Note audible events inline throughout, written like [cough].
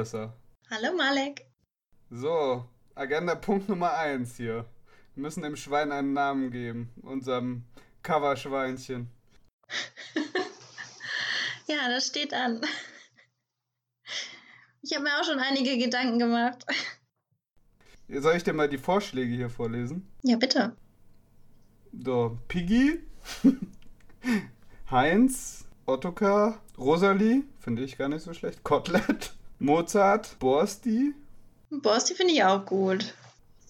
Hallo Melissa. Hallo Malek. So, Agenda Punkt Nummer 1 hier. Wir müssen dem Schwein einen Namen geben, unserem Coverschweinchen. [laughs] ja, das steht an. Ich habe mir auch schon einige Gedanken gemacht. Soll ich dir mal die Vorschläge hier vorlesen? Ja, bitte. So, Piggy, [laughs] Heinz, Ottokar, Rosalie, finde ich gar nicht so schlecht, Kotelett, Mozart, Borsti. Borsti finde ich auch gut.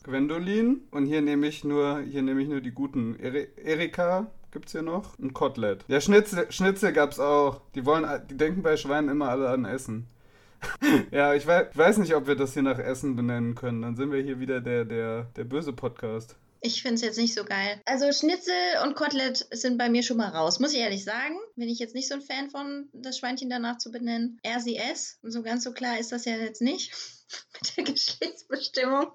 Gwendolin und hier nehme ich nur, hier nehme ich nur die guten. Eri Erika gibt's hier noch und Kotelett. Ja, Schnitzel, Schnitzel gab's auch. Die wollen, die denken bei Schweinen immer alle an Essen. [laughs] ja, ich weiß, ich weiß nicht, ob wir das hier nach Essen benennen können. Dann sind wir hier wieder der, der, der böse Podcast. Ich finde es jetzt nicht so geil. Also Schnitzel und Kotelett sind bei mir schon mal raus, muss ich ehrlich sagen. Bin ich jetzt nicht so ein Fan von, das Schweinchen danach zu benennen. RCS, so ganz so klar ist das ja jetzt nicht [laughs] mit der Geschlechtsbestimmung.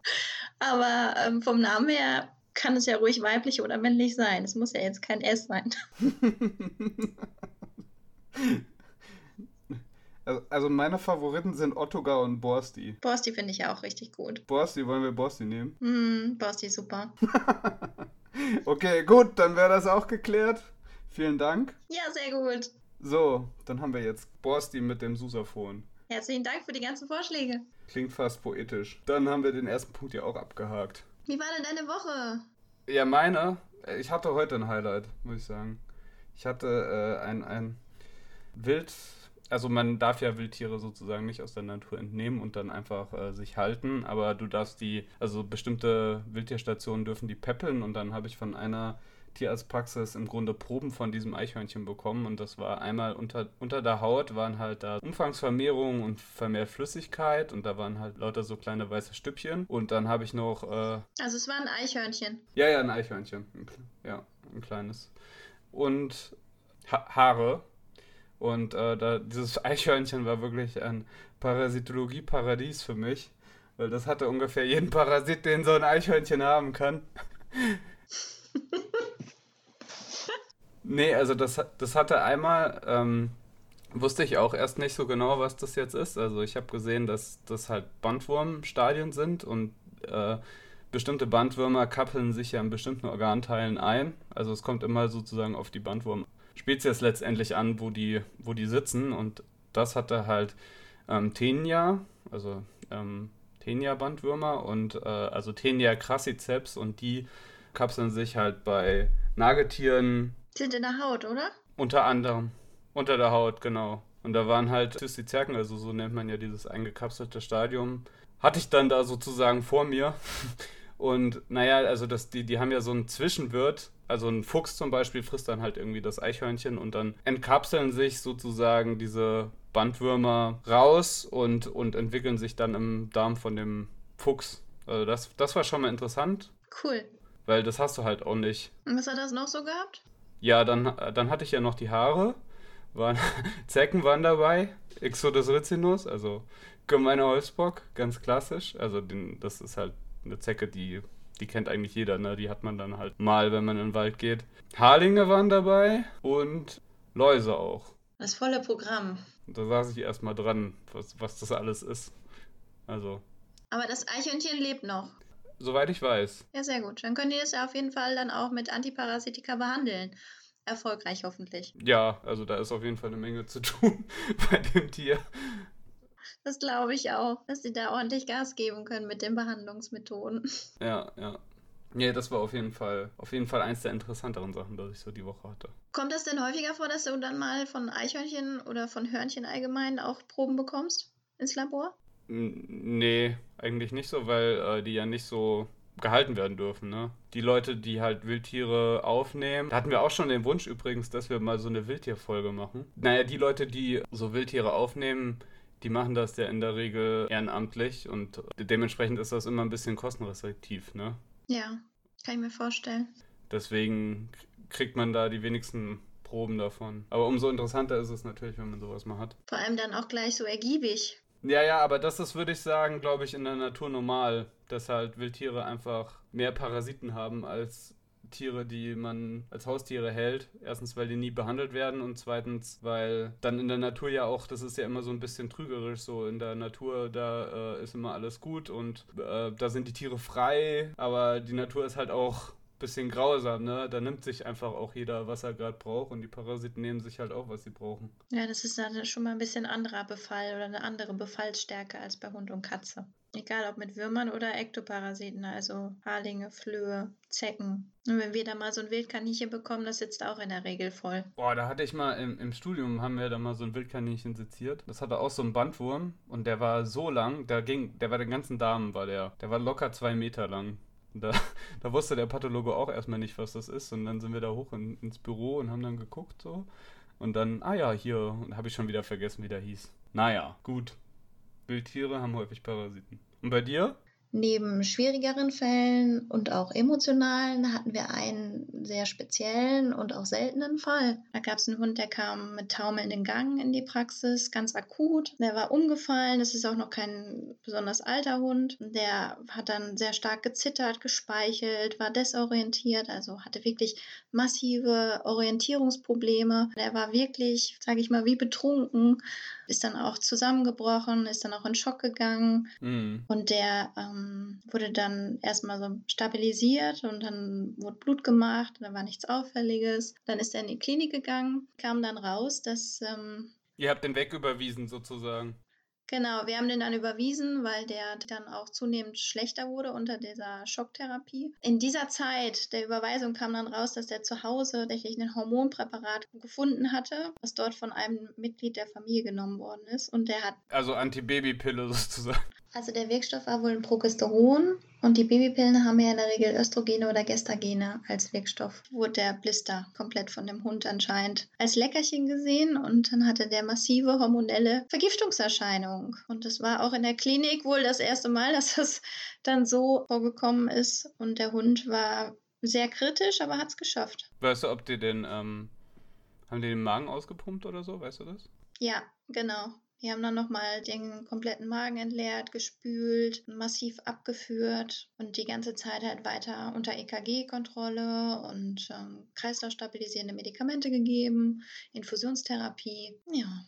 Aber ähm, vom Namen her kann es ja ruhig weiblich oder männlich sein. Es muss ja jetzt kein S sein. [laughs] Also, also meine Favoriten sind Ottogar und Borsti. Borsti finde ich ja auch richtig gut. Borsti, wollen wir Borsti nehmen? Mm, Borsti, super. [laughs] okay, gut, dann wäre das auch geklärt. Vielen Dank. Ja, sehr gut. So, dann haben wir jetzt Borsti mit dem Susaphon. Herzlichen Dank für die ganzen Vorschläge. Klingt fast poetisch. Dann haben wir den ersten Punkt ja auch abgehakt. Wie war denn deine Woche? Ja, meine. Ich hatte heute ein Highlight, muss ich sagen. Ich hatte äh, ein, ein Wild also man darf ja Wildtiere sozusagen nicht aus der Natur entnehmen und dann einfach äh, sich halten, aber du darfst die, also bestimmte Wildtierstationen dürfen die peppeln und dann habe ich von einer Tierarztpraxis im Grunde Proben von diesem Eichhörnchen bekommen und das war einmal unter, unter der Haut waren halt da Umfangsvermehrung und vermehrt Flüssigkeit und da waren halt lauter so kleine weiße Stückchen und dann habe ich noch... Äh, also es war ein Eichhörnchen? Ja, ja, ein Eichhörnchen. Ja, ein kleines. Und ha Haare und äh, da, dieses [laughs] Eichhörnchen war wirklich ein Parasitologie-Paradies für mich. Weil das hatte ungefähr jeden Parasit, den so ein Eichhörnchen haben kann. [laughs] nee, also das, das hatte einmal, ähm, wusste ich auch erst nicht so genau, was das jetzt ist. Also ich habe gesehen, dass das halt Bandwurmstadien sind und äh, bestimmte Bandwürmer kappeln sich ja in bestimmten Organteilen ein. Also es kommt immer sozusagen auf die Bandwurm Spezies letztendlich an, wo die, wo die sitzen. Und das hatte halt ähm, Tenia, also ähm, Tenia-Bandwürmer und äh, also Tenia crassiceps und die kapseln sich halt bei Nagetieren. Sind in der Haut, oder? Unter anderem. Unter der Haut, genau. Und da waren halt Zystizerken, also so nennt man ja dieses eingekapselte Stadium. Hatte ich dann da sozusagen vor mir. [laughs] Und naja, also das, die, die haben ja so einen Zwischenwirt. Also ein Fuchs zum Beispiel frisst dann halt irgendwie das Eichhörnchen und dann entkapseln sich sozusagen diese Bandwürmer raus und, und entwickeln sich dann im Darm von dem Fuchs. Also das, das war schon mal interessant. Cool. Weil das hast du halt auch nicht. Und was hat das noch so gehabt? Ja, dann, dann hatte ich ja noch die Haare. Waren, [laughs] Zecken waren dabei. Exodus ricinus, also gemeiner Holzbock, ganz klassisch. Also den, das ist halt eine Zecke, die, die kennt eigentlich jeder, ne? Die hat man dann halt mal, wenn man in den Wald geht. Harlinge waren dabei und Läuse auch. Das volle Programm. Da saß ich erstmal dran, was, was das alles ist. Also. Aber das Eichhörnchen lebt noch. Soweit ich weiß. Ja, sehr gut. Dann könnt ihr es ja auf jeden Fall dann auch mit Antiparasitika behandeln. Erfolgreich hoffentlich. Ja, also da ist auf jeden Fall eine Menge zu tun [laughs] bei dem Tier. Das glaube ich auch, dass sie da ordentlich Gas geben können mit den Behandlungsmethoden. Ja, ja. Nee, das war auf jeden Fall, auf jeden Fall eins der interessanteren Sachen, dass ich so die Woche hatte. Kommt das denn häufiger vor, dass du dann mal von Eichhörnchen oder von Hörnchen allgemein auch Proben bekommst ins Labor? Nee, eigentlich nicht so, weil äh, die ja nicht so gehalten werden dürfen. Ne? Die Leute, die halt Wildtiere aufnehmen, da hatten wir auch schon den Wunsch übrigens, dass wir mal so eine Wildtierfolge machen. Naja, die Leute, die so Wildtiere aufnehmen, die machen das ja in der Regel ehrenamtlich und dementsprechend ist das immer ein bisschen kostenrestriktiv, ne? Ja, kann ich mir vorstellen. Deswegen kriegt man da die wenigsten Proben davon. Aber umso interessanter ist es natürlich, wenn man sowas mal hat. Vor allem dann auch gleich so ergiebig. Ja, ja, aber das ist, würde ich sagen, glaube ich, in der Natur normal, dass halt Wildtiere einfach mehr Parasiten haben als Tiere, die man als Haustiere hält. Erstens, weil die nie behandelt werden und zweitens, weil dann in der Natur ja auch, das ist ja immer so ein bisschen trügerisch, so in der Natur, da äh, ist immer alles gut und äh, da sind die Tiere frei, aber die Natur ist halt auch bisschen grausam, ne? Da nimmt sich einfach auch jeder, was er gerade braucht und die Parasiten nehmen sich halt auch, was sie brauchen. Ja, das ist dann schon mal ein bisschen anderer Befall oder eine andere Befallsstärke als bei Hund und Katze. Egal ob mit Würmern oder Ektoparasiten, also Haarlinge, Flöhe, Zecken. Und wenn wir da mal so ein Wildkaninchen bekommen, das sitzt auch in der Regel voll. Boah, da hatte ich mal im, im Studium, haben wir da mal so ein Wildkaninchen seziert. Das hatte auch so einen Bandwurm und der war so lang, der ging, der war den ganzen Darm, war der. Der war locker zwei Meter lang. Da, [laughs] da, wusste der Pathologe auch erstmal nicht, was das ist. Und dann sind wir da hoch in, ins Büro und haben dann geguckt so. Und dann, ah ja, hier, habe ich schon wieder vergessen, wie der hieß. Naja, gut. Wildtiere haben häufig Parasiten. Und bei dir? Neben schwierigeren Fällen und auch emotionalen hatten wir einen sehr speziellen und auch seltenen Fall. Da gab es einen Hund, der kam mit taumelnden Gang in die Praxis, ganz akut. Der war umgefallen, das ist auch noch kein besonders alter Hund. Der hat dann sehr stark gezittert, gespeichelt, war desorientiert, also hatte wirklich massive Orientierungsprobleme. Der war wirklich, sage ich mal, wie betrunken ist dann auch zusammengebrochen, ist dann auch in Schock gegangen mhm. und der ähm, wurde dann erstmal so stabilisiert und dann wurde Blut gemacht, da war nichts Auffälliges. Dann ist er in die Klinik gegangen, kam dann raus, dass... Ähm, Ihr habt den wegüberwiesen sozusagen. Genau, wir haben den dann überwiesen, weil der dann auch zunehmend schlechter wurde unter dieser Schocktherapie. In dieser Zeit der Überweisung kam dann raus, dass der zu Hause tatsächlich ein Hormonpräparat gefunden hatte, was dort von einem Mitglied der Familie genommen worden ist. Und der hat. Also Antibabypille [laughs] sozusagen. Also der Wirkstoff war wohl ein Progesteron und die Babypillen haben ja in der Regel Östrogene oder Gestagene als Wirkstoff. Wurde der Blister komplett von dem Hund anscheinend als Leckerchen gesehen und dann hatte der massive hormonelle Vergiftungserscheinung. Und das war auch in der Klinik wohl das erste Mal, [laughs] dass das dann so vorgekommen ist und der Hund war sehr kritisch, aber hat es geschafft. Weißt du, ob die den, ähm, haben die den Magen ausgepumpt oder so? Weißt du das? Ja, genau. Wir haben dann nochmal den kompletten Magen entleert, gespült, massiv abgeführt und die ganze Zeit halt weiter unter EKG-Kontrolle und ähm, kreislaufstabilisierende Medikamente gegeben, Infusionstherapie. Ja,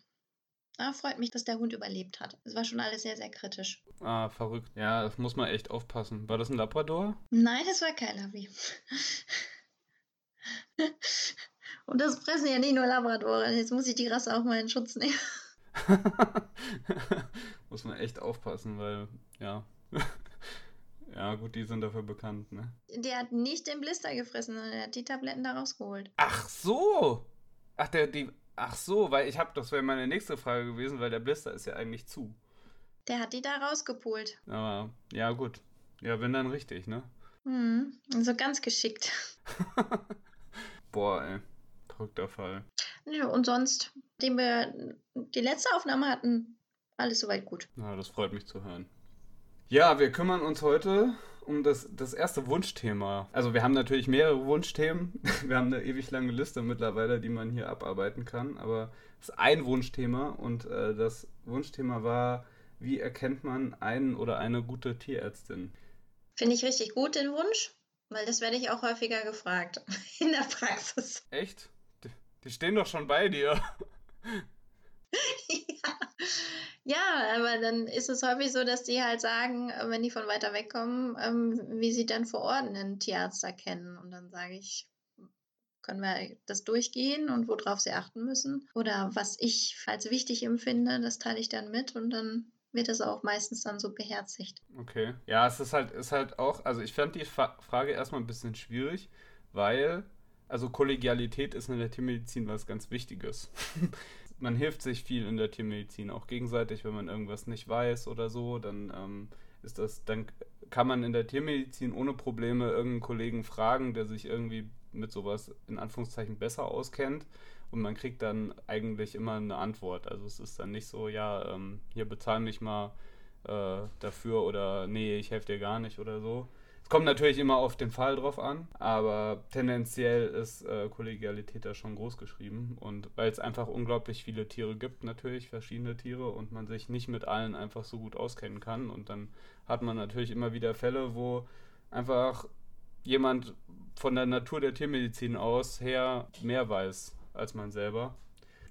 Ah, freut mich, dass der Hund überlebt hat. Es war schon alles sehr, sehr kritisch. Ah, verrückt. Ja, das muss man echt aufpassen. War das ein Labrador? Nein, das war kein Labi. [laughs] Und das fressen ja nicht nur Labradore. Jetzt muss ich die Rasse auch mal in Schutz nehmen. [laughs] Muss man echt aufpassen, weil, ja. [laughs] ja, gut, die sind dafür bekannt, ne? Der hat nicht den Blister gefressen, sondern er hat die Tabletten da rausgeholt. Ach so! Ach, der, die. Ach so, weil ich habe, das wäre meine nächste Frage gewesen, weil der Blister ist ja eigentlich zu. Der hat die da rausgepult. Aber, ja, gut. Ja, wenn dann richtig, ne? Mhm, also ganz geschickt. [laughs] Boah, ey. Verrückter Fall. Ja, und sonst, dem wir die letzte Aufnahme hatten, alles soweit gut. Ja, das freut mich zu hören. Ja, wir kümmern uns heute um das, das erste Wunschthema. Also wir haben natürlich mehrere Wunschthemen. [laughs] Wir haben eine ewig lange Liste mittlerweile, die man hier abarbeiten kann. Aber es ist ein Wunschthema und äh, das Wunschthema war, wie erkennt man einen oder eine gute Tierärztin? Finde ich richtig gut, den Wunsch, weil das werde ich auch häufiger gefragt [laughs] in der Praxis. Echt? Die stehen doch schon bei dir. ja. [laughs] ja, aber dann ist es häufig so, dass die halt sagen, wenn die von weiter weg kommen, ähm, wie sie dann vor Ort einen Tierarzt erkennen. Und dann sage ich, können wir das durchgehen und worauf sie achten müssen. Oder was ich als wichtig empfinde, das teile ich dann mit und dann wird das auch meistens dann so beherzigt. Okay. Ja, es ist halt, ist halt auch, also ich fand die Frage erstmal ein bisschen schwierig, weil also Kollegialität ist in der Tiermedizin was ganz Wichtiges. [laughs] man hilft sich viel in der Tiermedizin, auch gegenseitig, wenn man irgendwas nicht weiß oder so, dann ähm, ist das, dann kann man in der Tiermedizin ohne Probleme irgendeinen Kollegen fragen, der sich irgendwie mit sowas in Anführungszeichen besser auskennt und man kriegt dann eigentlich immer eine Antwort. Also es ist dann nicht so, ja, ähm, hier bezahl mich mal äh, dafür oder nee, ich helfe dir gar nicht oder so. Kommt natürlich immer auf den Fall drauf an, aber tendenziell ist äh, Kollegialität da schon groß geschrieben. Und weil es einfach unglaublich viele Tiere gibt, natürlich, verschiedene Tiere, und man sich nicht mit allen einfach so gut auskennen kann. Und dann hat man natürlich immer wieder Fälle, wo einfach jemand von der Natur der Tiermedizin aus her mehr weiß als man selber.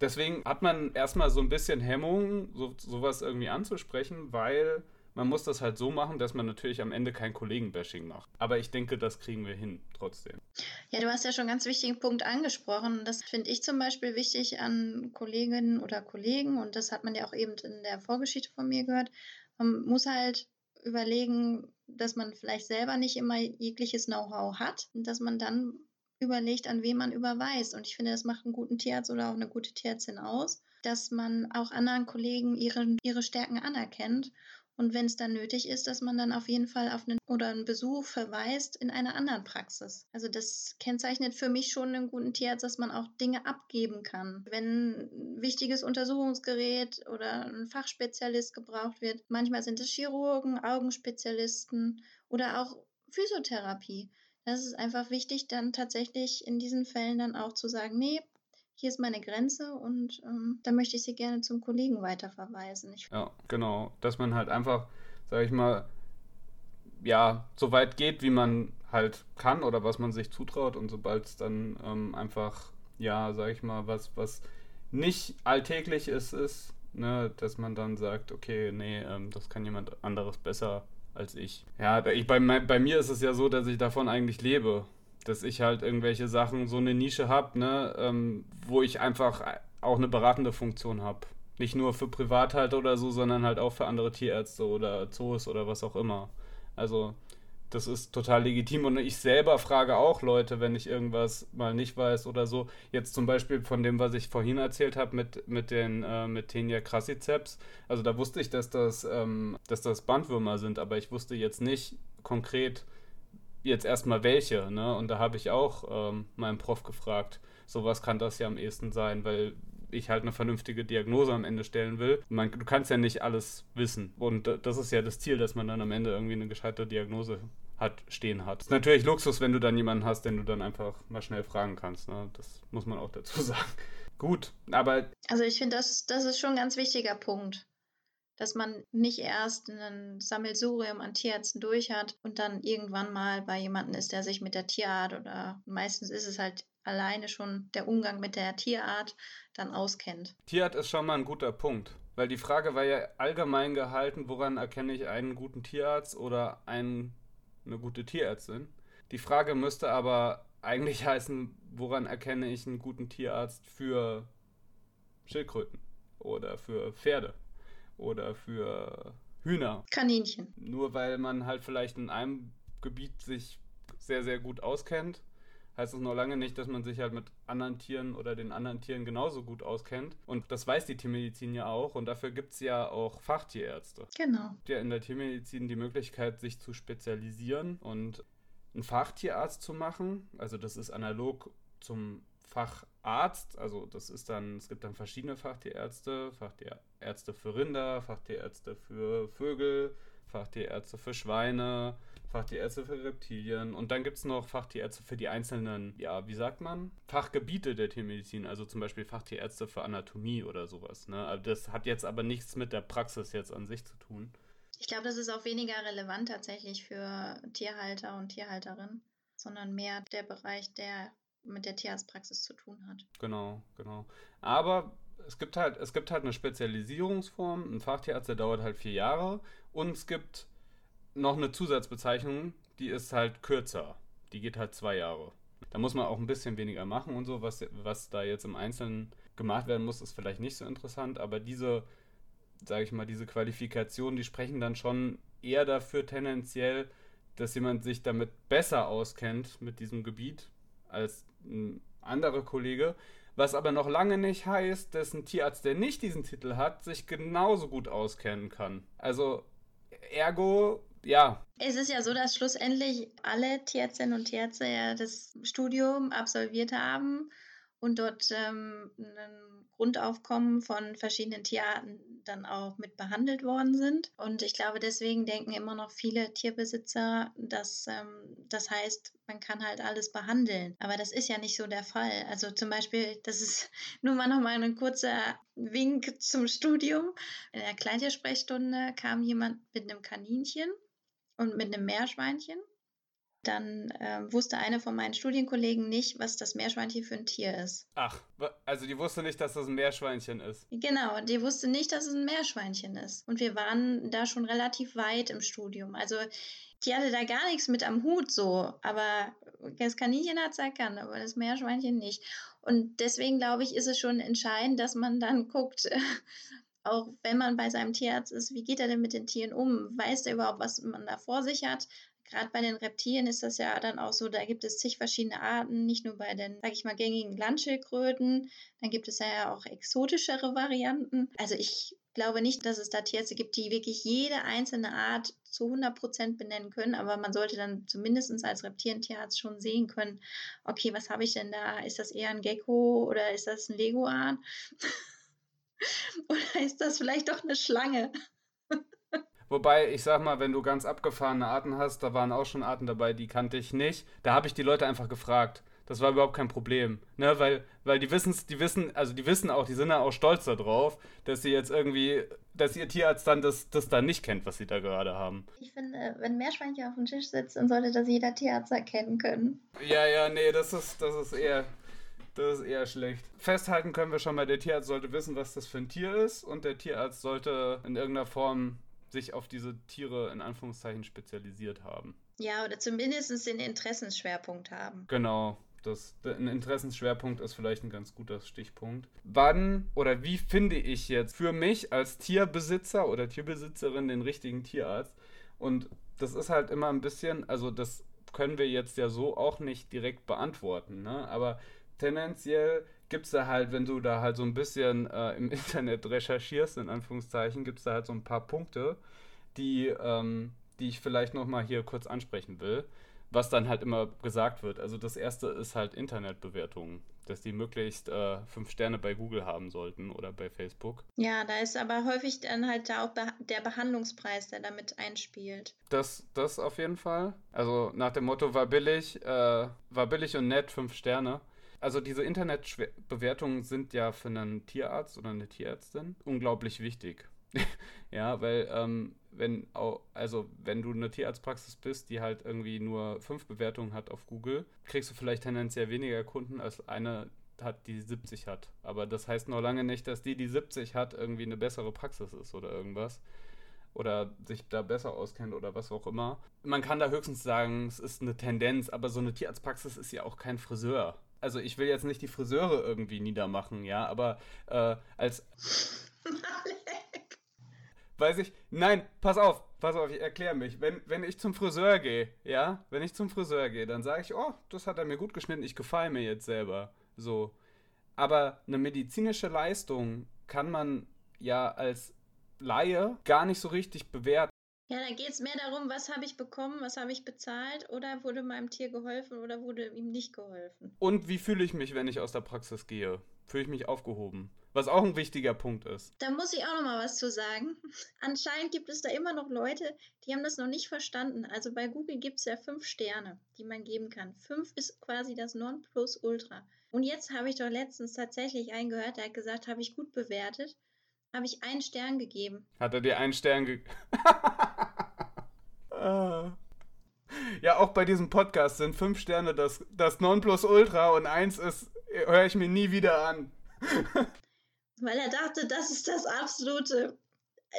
Deswegen hat man erstmal so ein bisschen Hemmung, so, sowas irgendwie anzusprechen, weil man muss das halt so machen, dass man natürlich am Ende kein Kollegenbashing macht. Aber ich denke, das kriegen wir hin trotzdem. Ja, du hast ja schon einen ganz wichtigen Punkt angesprochen. Das finde ich zum Beispiel wichtig an Kolleginnen oder Kollegen. Und das hat man ja auch eben in der Vorgeschichte von mir gehört. Man muss halt überlegen, dass man vielleicht selber nicht immer jegliches Know-how hat und dass man dann überlegt, an wen man überweist. Und ich finde, das macht einen guten Tierarzt oder auch eine gute Tierärztin aus, dass man auch anderen Kollegen ihre, ihre Stärken anerkennt und wenn es dann nötig ist, dass man dann auf jeden Fall auf einen oder einen Besuch verweist in einer anderen Praxis. Also das kennzeichnet für mich schon einen guten Tierarzt, dass man auch Dinge abgeben kann. Wenn ein wichtiges Untersuchungsgerät oder ein Fachspezialist gebraucht wird, manchmal sind es Chirurgen, Augenspezialisten oder auch Physiotherapie. Das ist einfach wichtig, dann tatsächlich in diesen Fällen dann auch zu sagen, nee, hier ist meine Grenze und ähm, da möchte ich Sie gerne zum Kollegen weiterverweisen. Ich ja, genau. Dass man halt einfach, sage ich mal, ja, so weit geht, wie man halt kann oder was man sich zutraut und sobald es dann ähm, einfach, ja, sage ich mal, was, was nicht alltäglich ist, ist, ne, dass man dann sagt, okay, nee, ähm, das kann jemand anderes besser als ich. Ja, ich, bei, bei mir ist es ja so, dass ich davon eigentlich lebe dass ich halt irgendwelche Sachen, so eine Nische habe, ne, ähm, wo ich einfach auch eine beratende Funktion habe. Nicht nur für Privathalter oder so, sondern halt auch für andere Tierärzte oder Zoos oder was auch immer. Also das ist total legitim und ich selber frage auch Leute, wenn ich irgendwas mal nicht weiß oder so. Jetzt zum Beispiel von dem, was ich vorhin erzählt habe mit, mit den äh, mit Tenia crassiceps. Also da wusste ich, dass das, ähm, dass das Bandwürmer sind, aber ich wusste jetzt nicht konkret, jetzt erstmal welche, ne? Und da habe ich auch ähm, meinen Prof gefragt, sowas kann das ja am ehesten sein, weil ich halt eine vernünftige Diagnose am Ende stellen will. Man, du kannst ja nicht alles wissen. Und das ist ja das Ziel, dass man dann am Ende irgendwie eine gescheite Diagnose hat, stehen hat. Ist natürlich Luxus, wenn du dann jemanden hast, den du dann einfach mal schnell fragen kannst. Ne? Das muss man auch dazu [laughs] sagen. Gut, aber. Also ich finde, das, das ist schon ein ganz wichtiger Punkt dass man nicht erst ein Sammelsurium an Tierärzten durch hat und dann irgendwann mal bei jemandem ist, der sich mit der Tierart oder meistens ist es halt alleine schon der Umgang mit der Tierart dann auskennt. Tierart ist schon mal ein guter Punkt, weil die Frage war ja allgemein gehalten, woran erkenne ich einen guten Tierarzt oder einen, eine gute Tierärztin. Die Frage müsste aber eigentlich [laughs] heißen, woran erkenne ich einen guten Tierarzt für Schildkröten oder für Pferde oder für Hühner. Kaninchen. Nur weil man halt vielleicht in einem Gebiet sich sehr, sehr gut auskennt, heißt es noch lange nicht, dass man sich halt mit anderen Tieren oder den anderen Tieren genauso gut auskennt. Und das weiß die Tiermedizin ja auch. Und dafür gibt es ja auch Fachtierärzte. Genau. Ja, in der Tiermedizin die Möglichkeit, sich zu spezialisieren und einen Fachtierarzt zu machen. Also das ist analog zum Facharzt, also das ist dann, es gibt dann verschiedene Fachtierärzte, Fachtierärzte für Rinder, Fachtierärzte für Vögel, Fachtierärzte für Schweine, Fachtierärzte für Reptilien und dann gibt es noch Fachtierärzte für die einzelnen, ja, wie sagt man, Fachgebiete der Tiermedizin, also zum Beispiel Fachtierärzte für Anatomie oder sowas. Ne? Das hat jetzt aber nichts mit der Praxis jetzt an sich zu tun. Ich glaube, das ist auch weniger relevant tatsächlich für Tierhalter und Tierhalterinnen, sondern mehr der Bereich der mit der Tierarztpraxis zu tun hat. Genau, genau. Aber es gibt halt, es gibt halt eine Spezialisierungsform. Ein Fachtierarzt, der dauert halt vier Jahre. Und es gibt noch eine Zusatzbezeichnung, die ist halt kürzer. Die geht halt zwei Jahre. Da muss man auch ein bisschen weniger machen und so. Was, was da jetzt im Einzelnen gemacht werden muss, ist vielleicht nicht so interessant. Aber diese, sage ich mal, diese Qualifikationen, die sprechen dann schon eher dafür tendenziell, dass jemand sich damit besser auskennt mit diesem Gebiet als ein anderer Kollege. Was aber noch lange nicht heißt, dass ein Tierarzt, der nicht diesen Titel hat, sich genauso gut auskennen kann. Also, ergo, ja. Es ist ja so, dass schlussendlich alle Tierärztinnen und Tierärzte ja das Studium absolviert haben und dort ähm, ein Grundaufkommen von verschiedenen Tierarten dann auch mit behandelt worden sind. Und ich glaube, deswegen denken immer noch viele Tierbesitzer, dass ähm, das heißt, man kann halt alles behandeln. Aber das ist ja nicht so der Fall. Also zum Beispiel, das ist [laughs] nur mal noch mal ein kurzer Wink zum Studium. In der Kleintiersprechstunde kam jemand mit einem Kaninchen und mit einem Meerschweinchen dann äh, wusste eine von meinen Studienkollegen nicht, was das Meerschweinchen für ein Tier ist. Ach, also die wusste nicht, dass das ein Meerschweinchen ist. Genau, die wusste nicht, dass es ein Meerschweinchen ist. Und wir waren da schon relativ weit im Studium. Also die hatte da gar nichts mit am Hut so, aber das Kaninchen hat es erkannt, aber das Meerschweinchen nicht. Und deswegen glaube ich, ist es schon entscheidend, dass man dann [laughs] guckt, [laughs] auch wenn man bei seinem Tierarzt ist, wie geht er denn mit den Tieren um? Weiß er überhaupt, was man da vor sich hat? Gerade bei den Reptilien ist das ja dann auch so, da gibt es zig verschiedene Arten, nicht nur bei den, sag ich mal, gängigen Landschildkröten, dann gibt es ja auch exotischere Varianten. Also ich glaube nicht, dass es da Tierärzte gibt, die wirklich jede einzelne Art zu 100% benennen können, aber man sollte dann zumindest als Reptilientierarzt schon sehen können, okay, was habe ich denn da? Ist das eher ein Gecko oder ist das ein Leguan? [laughs] oder ist das vielleicht doch eine Schlange? Wobei, ich sag mal, wenn du ganz abgefahrene Arten hast, da waren auch schon Arten dabei, die kannte ich nicht. Da habe ich die Leute einfach gefragt. Das war überhaupt kein Problem. Ne? Weil, weil die wissen, die wissen, also die wissen auch, die sind ja auch stolz darauf, dass sie jetzt irgendwie, dass ihr Tierarzt dann das, das dann nicht kennt, was sie da gerade haben. Ich finde, wenn Meerschweinchen auf dem Tisch sitzt, dann sollte das jeder Tierarzt erkennen können. Ja, ja, nee, das ist, das ist eher. Das ist eher schlecht. Festhalten können wir schon mal, der Tierarzt sollte wissen, was das für ein Tier ist und der Tierarzt sollte in irgendeiner Form sich auf diese Tiere in Anführungszeichen spezialisiert haben. Ja, oder zumindest den Interessensschwerpunkt haben. Genau. Das, ein Interessensschwerpunkt ist vielleicht ein ganz guter Stichpunkt. Wann oder wie finde ich jetzt für mich als Tierbesitzer oder Tierbesitzerin den richtigen Tierarzt? Und das ist halt immer ein bisschen, also das können wir jetzt ja so auch nicht direkt beantworten, ne? aber tendenziell gibt es da halt, wenn du da halt so ein bisschen äh, im [laughs] Internet recherchierst, in Anführungszeichen, gibt es da halt so ein paar Punkte, die, ähm, die ich vielleicht nochmal hier kurz ansprechen will, was dann halt immer gesagt wird. Also das erste ist halt Internetbewertungen, dass die möglichst äh, fünf Sterne bei Google haben sollten oder bei Facebook. Ja, da ist aber häufig dann halt da auch der Behandlungspreis, der damit einspielt. Das, das auf jeden Fall. Also nach dem Motto war billig, äh, war billig und nett, fünf Sterne. Also diese Internetbewertungen sind ja für einen Tierarzt oder eine Tierärztin unglaublich wichtig. [laughs] ja, weil ähm, wenn also wenn du eine Tierarztpraxis bist, die halt irgendwie nur fünf Bewertungen hat auf Google, kriegst du vielleicht tendenziell weniger Kunden als eine hat, die 70 hat. Aber das heißt noch lange nicht, dass die, die 70 hat, irgendwie eine bessere Praxis ist oder irgendwas. Oder sich da besser auskennt oder was auch immer. Man kann da höchstens sagen, es ist eine Tendenz, aber so eine Tierarztpraxis ist ja auch kein Friseur also ich will jetzt nicht die Friseure irgendwie niedermachen, ja, aber äh, als. Malek. [laughs] Weiß ich. Nein, pass auf, pass auf, ich erkläre mich. Wenn, wenn ich zum Friseur gehe, ja, wenn ich zum Friseur gehe, dann sage ich, oh, das hat er mir gut geschnitten, ich gefalle mir jetzt selber. So. Aber eine medizinische Leistung kann man ja als Laie gar nicht so richtig bewerten. Ja, da geht es mehr darum, was habe ich bekommen, was habe ich bezahlt oder wurde meinem Tier geholfen oder wurde ihm nicht geholfen. Und wie fühle ich mich, wenn ich aus der Praxis gehe? Fühle ich mich aufgehoben? Was auch ein wichtiger Punkt ist. Da muss ich auch noch mal was zu sagen. [laughs] Anscheinend gibt es da immer noch Leute, die haben das noch nicht verstanden. Also bei Google gibt es ja fünf Sterne, die man geben kann. Fünf ist quasi das Nonplusultra. Und jetzt habe ich doch letztens tatsächlich einen gehört, der hat gesagt, habe ich gut bewertet habe ich einen Stern gegeben. Hat er dir einen Stern gegeben? [laughs] Ah. ja, auch bei diesem Podcast sind fünf Sterne das, das Nonplusultra und eins ist, höre ich mir nie wieder an. [laughs] Weil er dachte, das ist das absolute,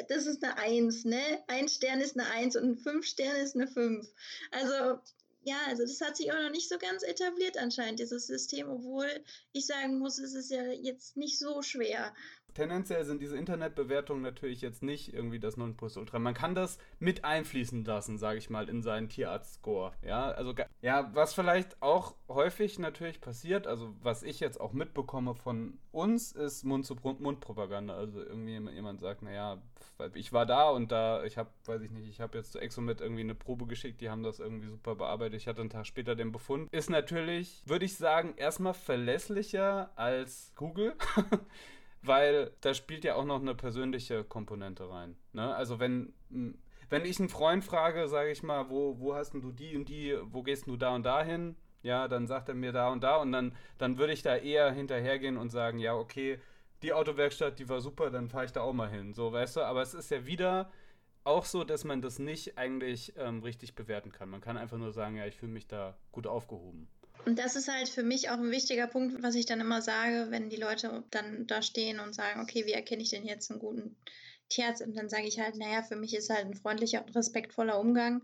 das ist eine Eins, ne? Ein Stern ist eine Eins und fünf Sterne ist eine Fünf. Also, ja, also das hat sich auch noch nicht so ganz etabliert anscheinend, dieses System, obwohl ich sagen muss, es ist ja jetzt nicht so schwer tendenziell sind diese Internetbewertungen natürlich jetzt nicht irgendwie das Nonplusultra. Man kann das mit einfließen lassen, sage ich mal, in seinen Tierarzt-Score. Ja, also ja, was vielleicht auch häufig natürlich passiert, also was ich jetzt auch mitbekomme von uns, ist Mund-zu-Mund-Propaganda. Also irgendwie jemand sagt, naja, ich war da und da, ich habe, weiß ich nicht, ich habe jetzt zu Exomet irgendwie eine Probe geschickt, die haben das irgendwie super bearbeitet. Ich hatte einen Tag später den Befund. Ist natürlich, würde ich sagen, erstmal verlässlicher als Google. [laughs] weil da spielt ja auch noch eine persönliche Komponente rein. Ne? Also wenn, wenn ich einen Freund frage, sage ich mal, wo, wo hast du die und die, wo gehst du da und da hin? Ja, dann sagt er mir da und da und dann, dann würde ich da eher hinterhergehen und sagen, ja, okay, die Autowerkstatt, die war super, dann fahre ich da auch mal hin. So, weißt du, aber es ist ja wieder auch so, dass man das nicht eigentlich ähm, richtig bewerten kann. Man kann einfach nur sagen, ja, ich fühle mich da gut aufgehoben. Und das ist halt für mich auch ein wichtiger Punkt, was ich dann immer sage, wenn die Leute dann da stehen und sagen, okay, wie erkenne ich denn jetzt einen guten Tierarzt? Und dann sage ich halt, naja, für mich ist halt ein freundlicher und respektvoller Umgang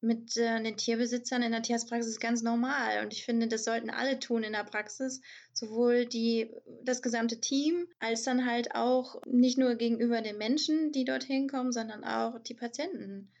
mit äh, den Tierbesitzern in der Tierarztpraxis ganz normal. Und ich finde, das sollten alle tun in der Praxis, sowohl die, das gesamte Team, als dann halt auch nicht nur gegenüber den Menschen, die dorthin kommen, sondern auch die Patienten.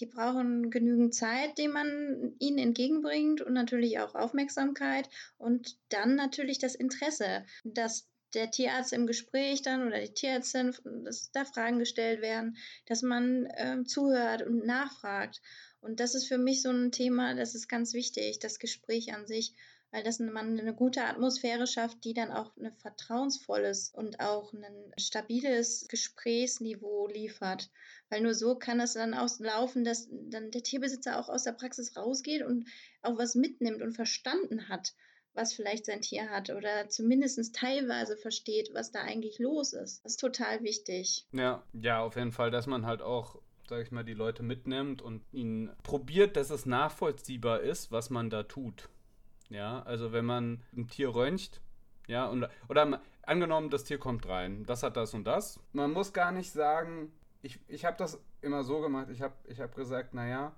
Die brauchen genügend Zeit, die man ihnen entgegenbringt und natürlich auch Aufmerksamkeit und dann natürlich das Interesse, dass der Tierarzt im Gespräch dann oder die Tierärztin, dass da Fragen gestellt werden, dass man äh, zuhört und nachfragt. Und das ist für mich so ein Thema, das ist ganz wichtig, das Gespräch an sich, weil das man eine gute Atmosphäre schafft, die dann auch ein vertrauensvolles und auch ein stabiles Gesprächsniveau liefert. Weil nur so kann es dann auch laufen, dass dann der Tierbesitzer auch aus der Praxis rausgeht und auch was mitnimmt und verstanden hat, was vielleicht sein Tier hat oder zumindest teilweise versteht, was da eigentlich los ist. Das ist total wichtig. Ja, ja, auf jeden Fall, dass man halt auch sage ich mal, die Leute mitnimmt und ihnen probiert, dass es nachvollziehbar ist, was man da tut. Ja, also wenn man ein Tier röntgt, ja, und, oder angenommen, das Tier kommt rein, das hat das und das. Man muss gar nicht sagen, ich, ich habe das immer so gemacht, ich habe ich hab gesagt, naja,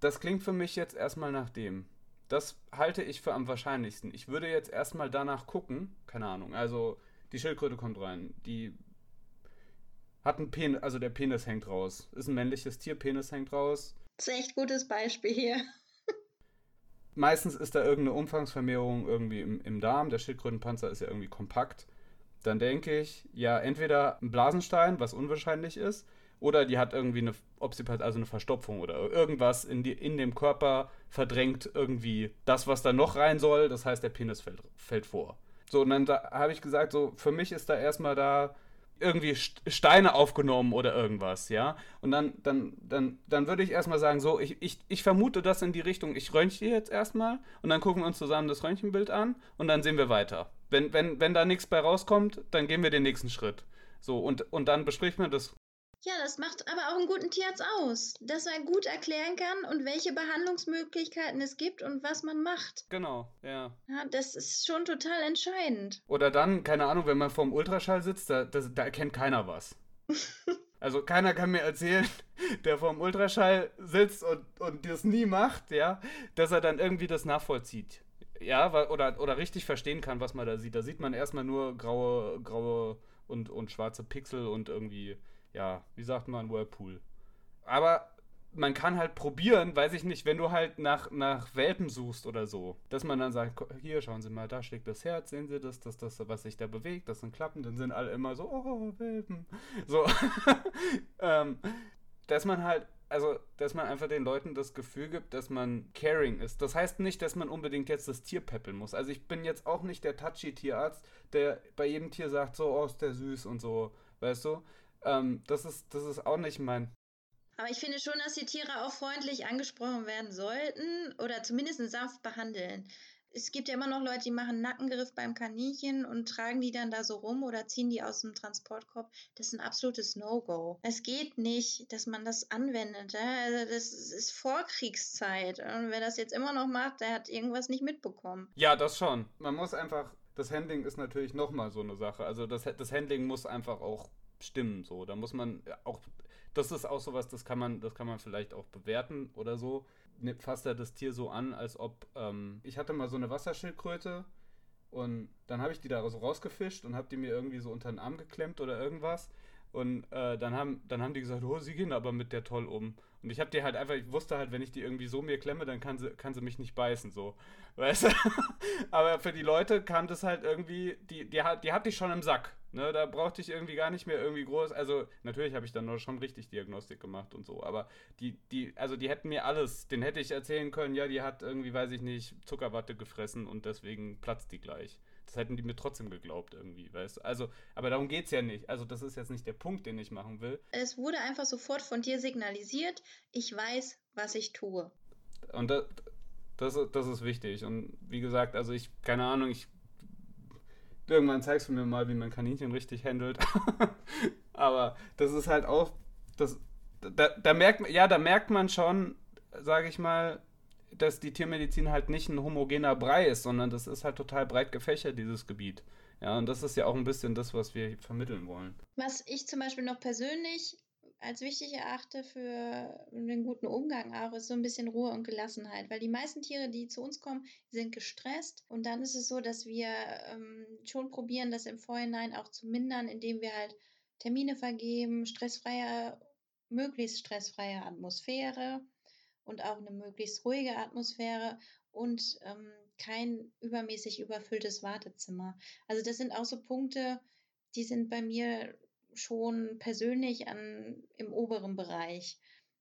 das klingt für mich jetzt erstmal nach dem. Das halte ich für am wahrscheinlichsten. Ich würde jetzt erstmal danach gucken, keine Ahnung, also die Schildkröte kommt rein, die hat einen Penis, also der Penis hängt raus. Ist ein männliches Tier, Penis hängt raus. Das ist echt gutes Beispiel hier. Meistens ist da irgendeine Umfangsvermehrung irgendwie im, im Darm. Der Schildkrötenpanzer ist ja irgendwie kompakt. Dann denke ich, ja, entweder ein Blasenstein, was unwahrscheinlich ist, oder die hat irgendwie eine, sie also eine Verstopfung oder irgendwas in, die, in dem Körper verdrängt irgendwie das, was da noch rein soll. Das heißt, der Penis fällt, fällt vor. So, und dann habe ich gesagt, so, für mich ist da erstmal da irgendwie Steine aufgenommen oder irgendwas, ja. Und dann, dann, dann, dann würde ich erstmal sagen, so, ich, ich, ich vermute das in die Richtung, ich röntge jetzt erstmal und dann gucken wir uns zusammen das Röntgenbild an und dann sehen wir weiter. Wenn, wenn, wenn da nichts bei rauskommt, dann gehen wir den nächsten Schritt. So, und, und dann besprechen wir das ja, das macht aber auch einen guten Tierarzt aus, dass er gut erklären kann und welche Behandlungsmöglichkeiten es gibt und was man macht. Genau, ja. Ja, das ist schon total entscheidend. Oder dann, keine Ahnung, wenn man vorm Ultraschall sitzt, da, da, da erkennt keiner was. [laughs] also keiner kann mir erzählen, [laughs] der vorm Ultraschall sitzt und, und das nie macht, ja, dass er dann irgendwie das nachvollzieht. Ja, oder, oder richtig verstehen kann, was man da sieht. Da sieht man erstmal nur graue, graue und, und schwarze Pixel und irgendwie ja, wie sagt man, Whirlpool. Aber man kann halt probieren, weiß ich nicht, wenn du halt nach, nach Welpen suchst oder so, dass man dann sagt, hier, schauen Sie mal, da schlägt das Herz, sehen Sie das, das, das, was sich da bewegt, das sind Klappen, dann sind alle immer so, oh, Welpen. So. [laughs] ähm, dass man halt, also, dass man einfach den Leuten das Gefühl gibt, dass man caring ist. Das heißt nicht, dass man unbedingt jetzt das Tier peppeln muss. Also, ich bin jetzt auch nicht der touchy Tierarzt, der bei jedem Tier sagt, so, oh, ist der süß und so, weißt du? Ähm, das, ist, das ist auch nicht mein. Aber ich finde schon, dass die Tiere auch freundlich angesprochen werden sollten oder zumindest sanft behandeln. Es gibt ja immer noch Leute, die machen Nackengriff beim Kaninchen und tragen die dann da so rum oder ziehen die aus dem Transportkorb. Das ist ein absolutes No-Go. Es geht nicht, dass man das anwendet. Also das ist Vorkriegszeit. Und wer das jetzt immer noch macht, der hat irgendwas nicht mitbekommen. Ja, das schon. Man muss einfach, das Handling ist natürlich nochmal so eine Sache. Also das, das Handling muss einfach auch stimmen. So, da muss man auch, das ist auch sowas, das kann man, das kann man vielleicht auch bewerten oder so. Fasst er das Tier so an, als ob ähm, ich hatte mal so eine Wasserschildkröte und dann habe ich die da so rausgefischt und habe die mir irgendwie so unter den Arm geklemmt oder irgendwas. Und äh, dann, haben, dann haben die gesagt, oh, sie gehen aber mit der toll um. Und ich habe die halt einfach, ich wusste halt, wenn ich die irgendwie so mir klemme, dann kann sie, kann sie mich nicht beißen, so. Weißt du? [laughs] aber für die Leute kam das halt irgendwie, die, die, die ich schon im Sack. Ne? Da brauchte ich irgendwie gar nicht mehr irgendwie groß. Also, natürlich habe ich dann nur schon richtig Diagnostik gemacht und so. Aber die, die, also die hätten mir alles, den hätte ich erzählen können, ja, die hat irgendwie, weiß ich nicht, Zuckerwatte gefressen und deswegen platzt die gleich. Das hätten die mir trotzdem geglaubt irgendwie, weißt du? Also, aber darum geht es ja nicht. Also, das ist jetzt nicht der Punkt, den ich machen will. Es wurde einfach sofort von dir signalisiert, ich weiß, was ich tue. Und das, das, das ist wichtig. Und wie gesagt, also ich, keine Ahnung, ich. Irgendwann zeigst du mir mal, wie man Kaninchen richtig handelt. [laughs] aber das ist halt auch. Das, da, da merkt ja, da merkt man schon, sage ich mal, dass die Tiermedizin halt nicht ein homogener Brei ist, sondern das ist halt total breit gefächert, dieses Gebiet. Ja, und das ist ja auch ein bisschen das, was wir vermitteln wollen. Was ich zum Beispiel noch persönlich als wichtig erachte für einen guten Umgang auch, ist so ein bisschen Ruhe und Gelassenheit. Weil die meisten Tiere, die zu uns kommen, sind gestresst. Und dann ist es so, dass wir ähm, schon probieren, das im Vorhinein auch zu mindern, indem wir halt Termine vergeben, stressfreie, möglichst stressfreie Atmosphäre und auch eine möglichst ruhige Atmosphäre und ähm, kein übermäßig überfülltes Wartezimmer. Also das sind auch so Punkte, die sind bei mir schon persönlich an, im oberen Bereich,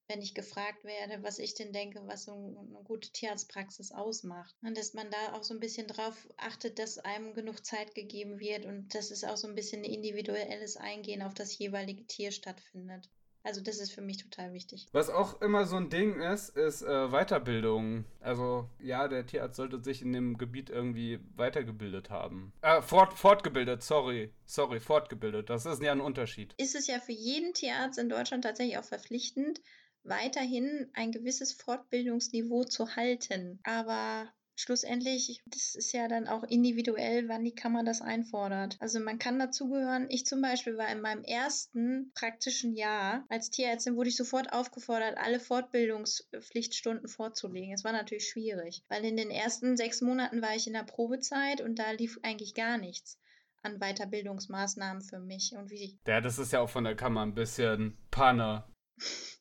wenn ich gefragt werde, was ich denn denke, was so eine gute Tierarztpraxis ausmacht. Und dass man da auch so ein bisschen drauf achtet, dass einem genug Zeit gegeben wird und dass es auch so ein bisschen ein individuelles Eingehen auf das jeweilige Tier stattfindet. Also das ist für mich total wichtig. Was auch immer so ein Ding ist, ist äh, Weiterbildung. Also ja, der Tierarzt sollte sich in dem Gebiet irgendwie weitergebildet haben. Äh, fort, fortgebildet, sorry. Sorry, fortgebildet. Das ist ja ein Unterschied. Ist es ja für jeden Tierarzt in Deutschland tatsächlich auch verpflichtend, weiterhin ein gewisses Fortbildungsniveau zu halten. Aber schlussendlich, das ist ja dann auch individuell, wann die Kammer das einfordert. Also man kann dazugehören. Ich zum Beispiel war in meinem ersten praktischen Jahr als Tierärztin, wurde ich sofort aufgefordert, alle Fortbildungspflichtstunden vorzulegen. Es war natürlich schwierig, weil in den ersten sechs Monaten war ich in der Probezeit und da lief eigentlich gar nichts an Weiterbildungsmaßnahmen für mich und wie. Ja, das ist ja auch von der Kammer ein bisschen Panne. [laughs]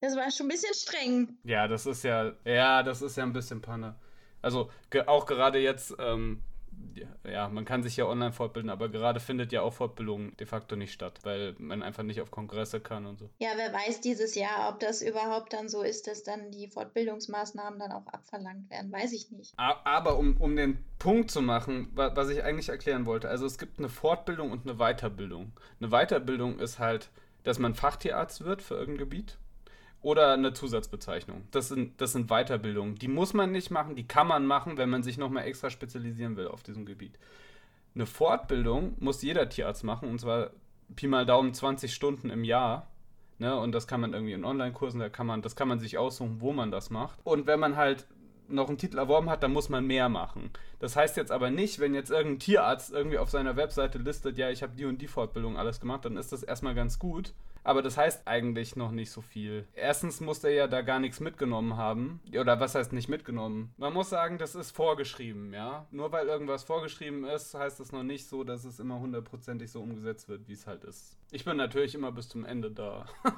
Das war schon ein bisschen streng. Ja, das ist ja, ja, das ist ja ein bisschen Panne. Also ge auch gerade jetzt, ähm, ja, man kann sich ja online fortbilden, aber gerade findet ja auch Fortbildung de facto nicht statt, weil man einfach nicht auf Kongresse kann und so. Ja, wer weiß dieses Jahr, ob das überhaupt dann so ist, dass dann die Fortbildungsmaßnahmen dann auch abverlangt werden, weiß ich nicht. Aber um, um den Punkt zu machen, was ich eigentlich erklären wollte, also es gibt eine Fortbildung und eine Weiterbildung. Eine Weiterbildung ist halt, dass man Fachtierarzt wird für irgendein Gebiet oder eine Zusatzbezeichnung. Das sind, das sind Weiterbildungen. Die muss man nicht machen, die kann man machen, wenn man sich nochmal extra spezialisieren will auf diesem Gebiet. Eine Fortbildung muss jeder Tierarzt machen, und zwar Pi mal Daumen 20 Stunden im Jahr. Ne? Und das kann man irgendwie in Online-Kursen, da kann man, das kann man sich aussuchen, wo man das macht. Und wenn man halt noch einen Titel erworben hat, dann muss man mehr machen. Das heißt jetzt aber nicht, wenn jetzt irgendein Tierarzt irgendwie auf seiner Webseite listet, ja, ich habe die und die Fortbildung alles gemacht, dann ist das erstmal ganz gut. Aber das heißt eigentlich noch nicht so viel. Erstens muss er ja da gar nichts mitgenommen haben. Oder was heißt nicht mitgenommen? Man muss sagen, das ist vorgeschrieben, ja. Nur weil irgendwas vorgeschrieben ist, heißt das noch nicht so, dass es immer hundertprozentig so umgesetzt wird, wie es halt ist. Ich bin natürlich immer bis zum Ende da. [laughs]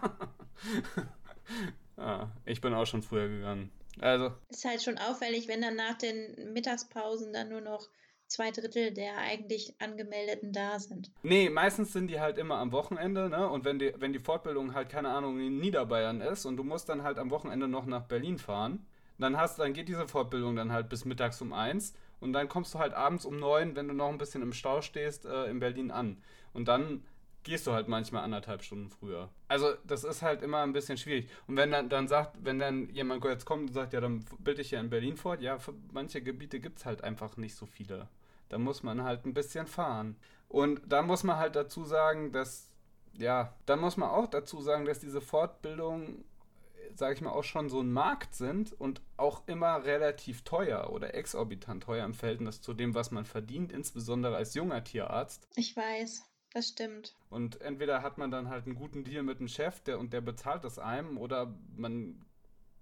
ah, ich bin auch schon früher gegangen. Also. Ist halt schon auffällig, wenn dann nach den Mittagspausen dann nur noch zwei Drittel der eigentlich Angemeldeten da sind. Nee, meistens sind die halt immer am Wochenende, ne? Und wenn die, wenn die Fortbildung halt, keine Ahnung, in Niederbayern ist und du musst dann halt am Wochenende noch nach Berlin fahren, dann hast, dann geht diese Fortbildung dann halt bis mittags um eins und dann kommst du halt abends um neun, wenn du noch ein bisschen im Stau stehst, äh, in Berlin an. Und dann gehst du halt manchmal anderthalb Stunden früher. Also das ist halt immer ein bisschen schwierig. Und wenn dann, dann sagt, wenn dann jemand jetzt kommt und sagt, ja, dann bilde ich ja in Berlin fort, ja, für manche Gebiete gibt es halt einfach nicht so viele. Da muss man halt ein bisschen fahren. Und da muss man halt dazu sagen, dass, ja, dann muss man auch dazu sagen, dass diese Fortbildungen, sage ich mal, auch schon so ein Markt sind und auch immer relativ teuer oder exorbitant teuer im Verhältnis zu dem, was man verdient, insbesondere als junger Tierarzt. Ich weiß. Das stimmt. Und entweder hat man dann halt einen guten Deal mit dem Chef, der und der bezahlt das einem, oder man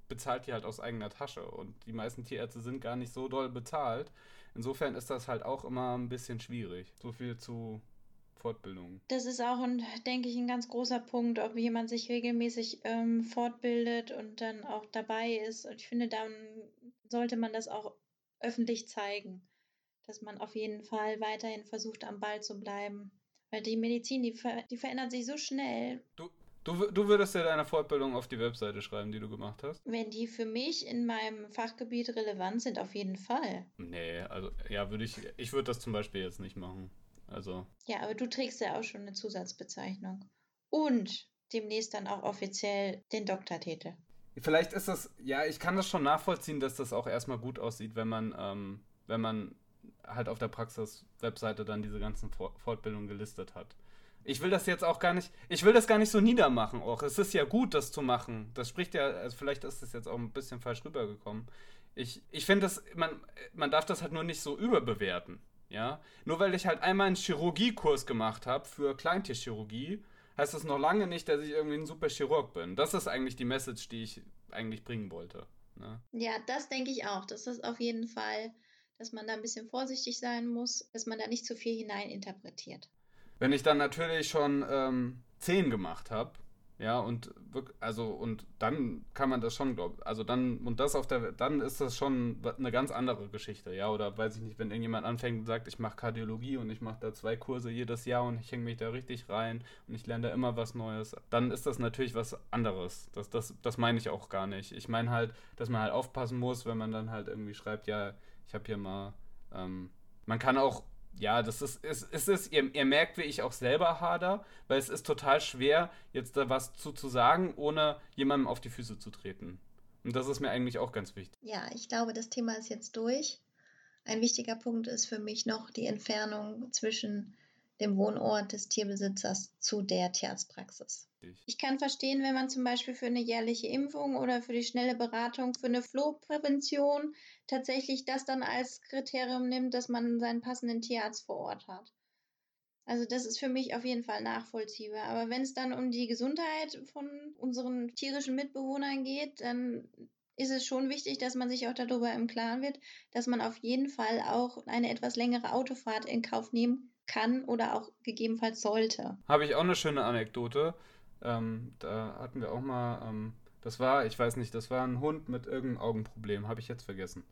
bezahlt die halt aus eigener Tasche. Und die meisten Tierärzte sind gar nicht so doll bezahlt. Insofern ist das halt auch immer ein bisschen schwierig. So viel zu Fortbildung. Das ist auch, ein, denke ich, ein ganz großer Punkt, ob jemand sich regelmäßig ähm, fortbildet und dann auch dabei ist. Und ich finde, dann sollte man das auch öffentlich zeigen, dass man auf jeden Fall weiterhin versucht, am Ball zu bleiben. Weil die Medizin, die, ver die verändert sich so schnell. Du, du, du würdest ja deine Fortbildung auf die Webseite schreiben, die du gemacht hast? Wenn die für mich in meinem Fachgebiet relevant sind, auf jeden Fall. Nee, also ja, würde ich, ich würde das zum Beispiel jetzt nicht machen. Also. Ja, aber du trägst ja auch schon eine Zusatzbezeichnung. Und demnächst dann auch offiziell den Doktortitel. Vielleicht ist das, ja, ich kann das schon nachvollziehen, dass das auch erstmal gut aussieht, wenn man, ähm, wenn man halt auf der Praxis-Webseite dann diese ganzen Fortbildungen gelistet hat. Ich will das jetzt auch gar nicht, ich will das gar nicht so niedermachen auch. Es ist ja gut, das zu machen. Das spricht ja, also vielleicht ist das jetzt auch ein bisschen falsch rübergekommen. Ich, ich finde das, man, man darf das halt nur nicht so überbewerten. Ja, nur weil ich halt einmal einen Chirurgiekurs gemacht habe für Kleintierchirurgie, heißt das noch lange nicht, dass ich irgendwie ein super Chirurg bin. Das ist eigentlich die Message, die ich eigentlich bringen wollte. Ne? Ja, das denke ich auch. Das ist auf jeden Fall, dass man da ein bisschen vorsichtig sein muss, dass man da nicht zu viel hineininterpretiert. Wenn ich dann natürlich schon ähm, 10 gemacht habe, ja, und also und dann kann man das schon, glaube also dann und das auf der dann ist das schon eine ganz andere Geschichte, ja, oder weiß ich nicht, wenn irgendjemand anfängt und sagt, ich mache Kardiologie und ich mache da zwei Kurse jedes Jahr und ich hänge mich da richtig rein und ich lerne da immer was Neues, dann ist das natürlich was anderes. Das das das meine ich auch gar nicht. Ich meine halt, dass man halt aufpassen muss, wenn man dann halt irgendwie schreibt, ja, ich habe hier mal ähm, man kann auch ja, das ist, es, es ist, ihr, ihr, merkt, wie ich auch selber hader, weil es ist total schwer, jetzt da was zu, zu sagen, ohne jemandem auf die Füße zu treten. Und das ist mir eigentlich auch ganz wichtig. Ja, ich glaube, das Thema ist jetzt durch. Ein wichtiger Punkt ist für mich noch die Entfernung zwischen dem Wohnort des Tierbesitzers zu der Tierarztpraxis. Ich kann verstehen, wenn man zum Beispiel für eine jährliche Impfung oder für die schnelle Beratung für eine Flohprävention tatsächlich das dann als Kriterium nimmt, dass man seinen passenden Tierarzt vor Ort hat. Also das ist für mich auf jeden Fall nachvollziehbar. Aber wenn es dann um die Gesundheit von unseren tierischen Mitbewohnern geht, dann ist es schon wichtig, dass man sich auch darüber im Klaren wird, dass man auf jeden Fall auch eine etwas längere Autofahrt in Kauf nehmen kann oder auch gegebenenfalls sollte. Habe ich auch eine schöne Anekdote. Ähm, da hatten wir auch mal, ähm, das war, ich weiß nicht, das war ein Hund mit irgendeinem Augenproblem, habe ich jetzt vergessen,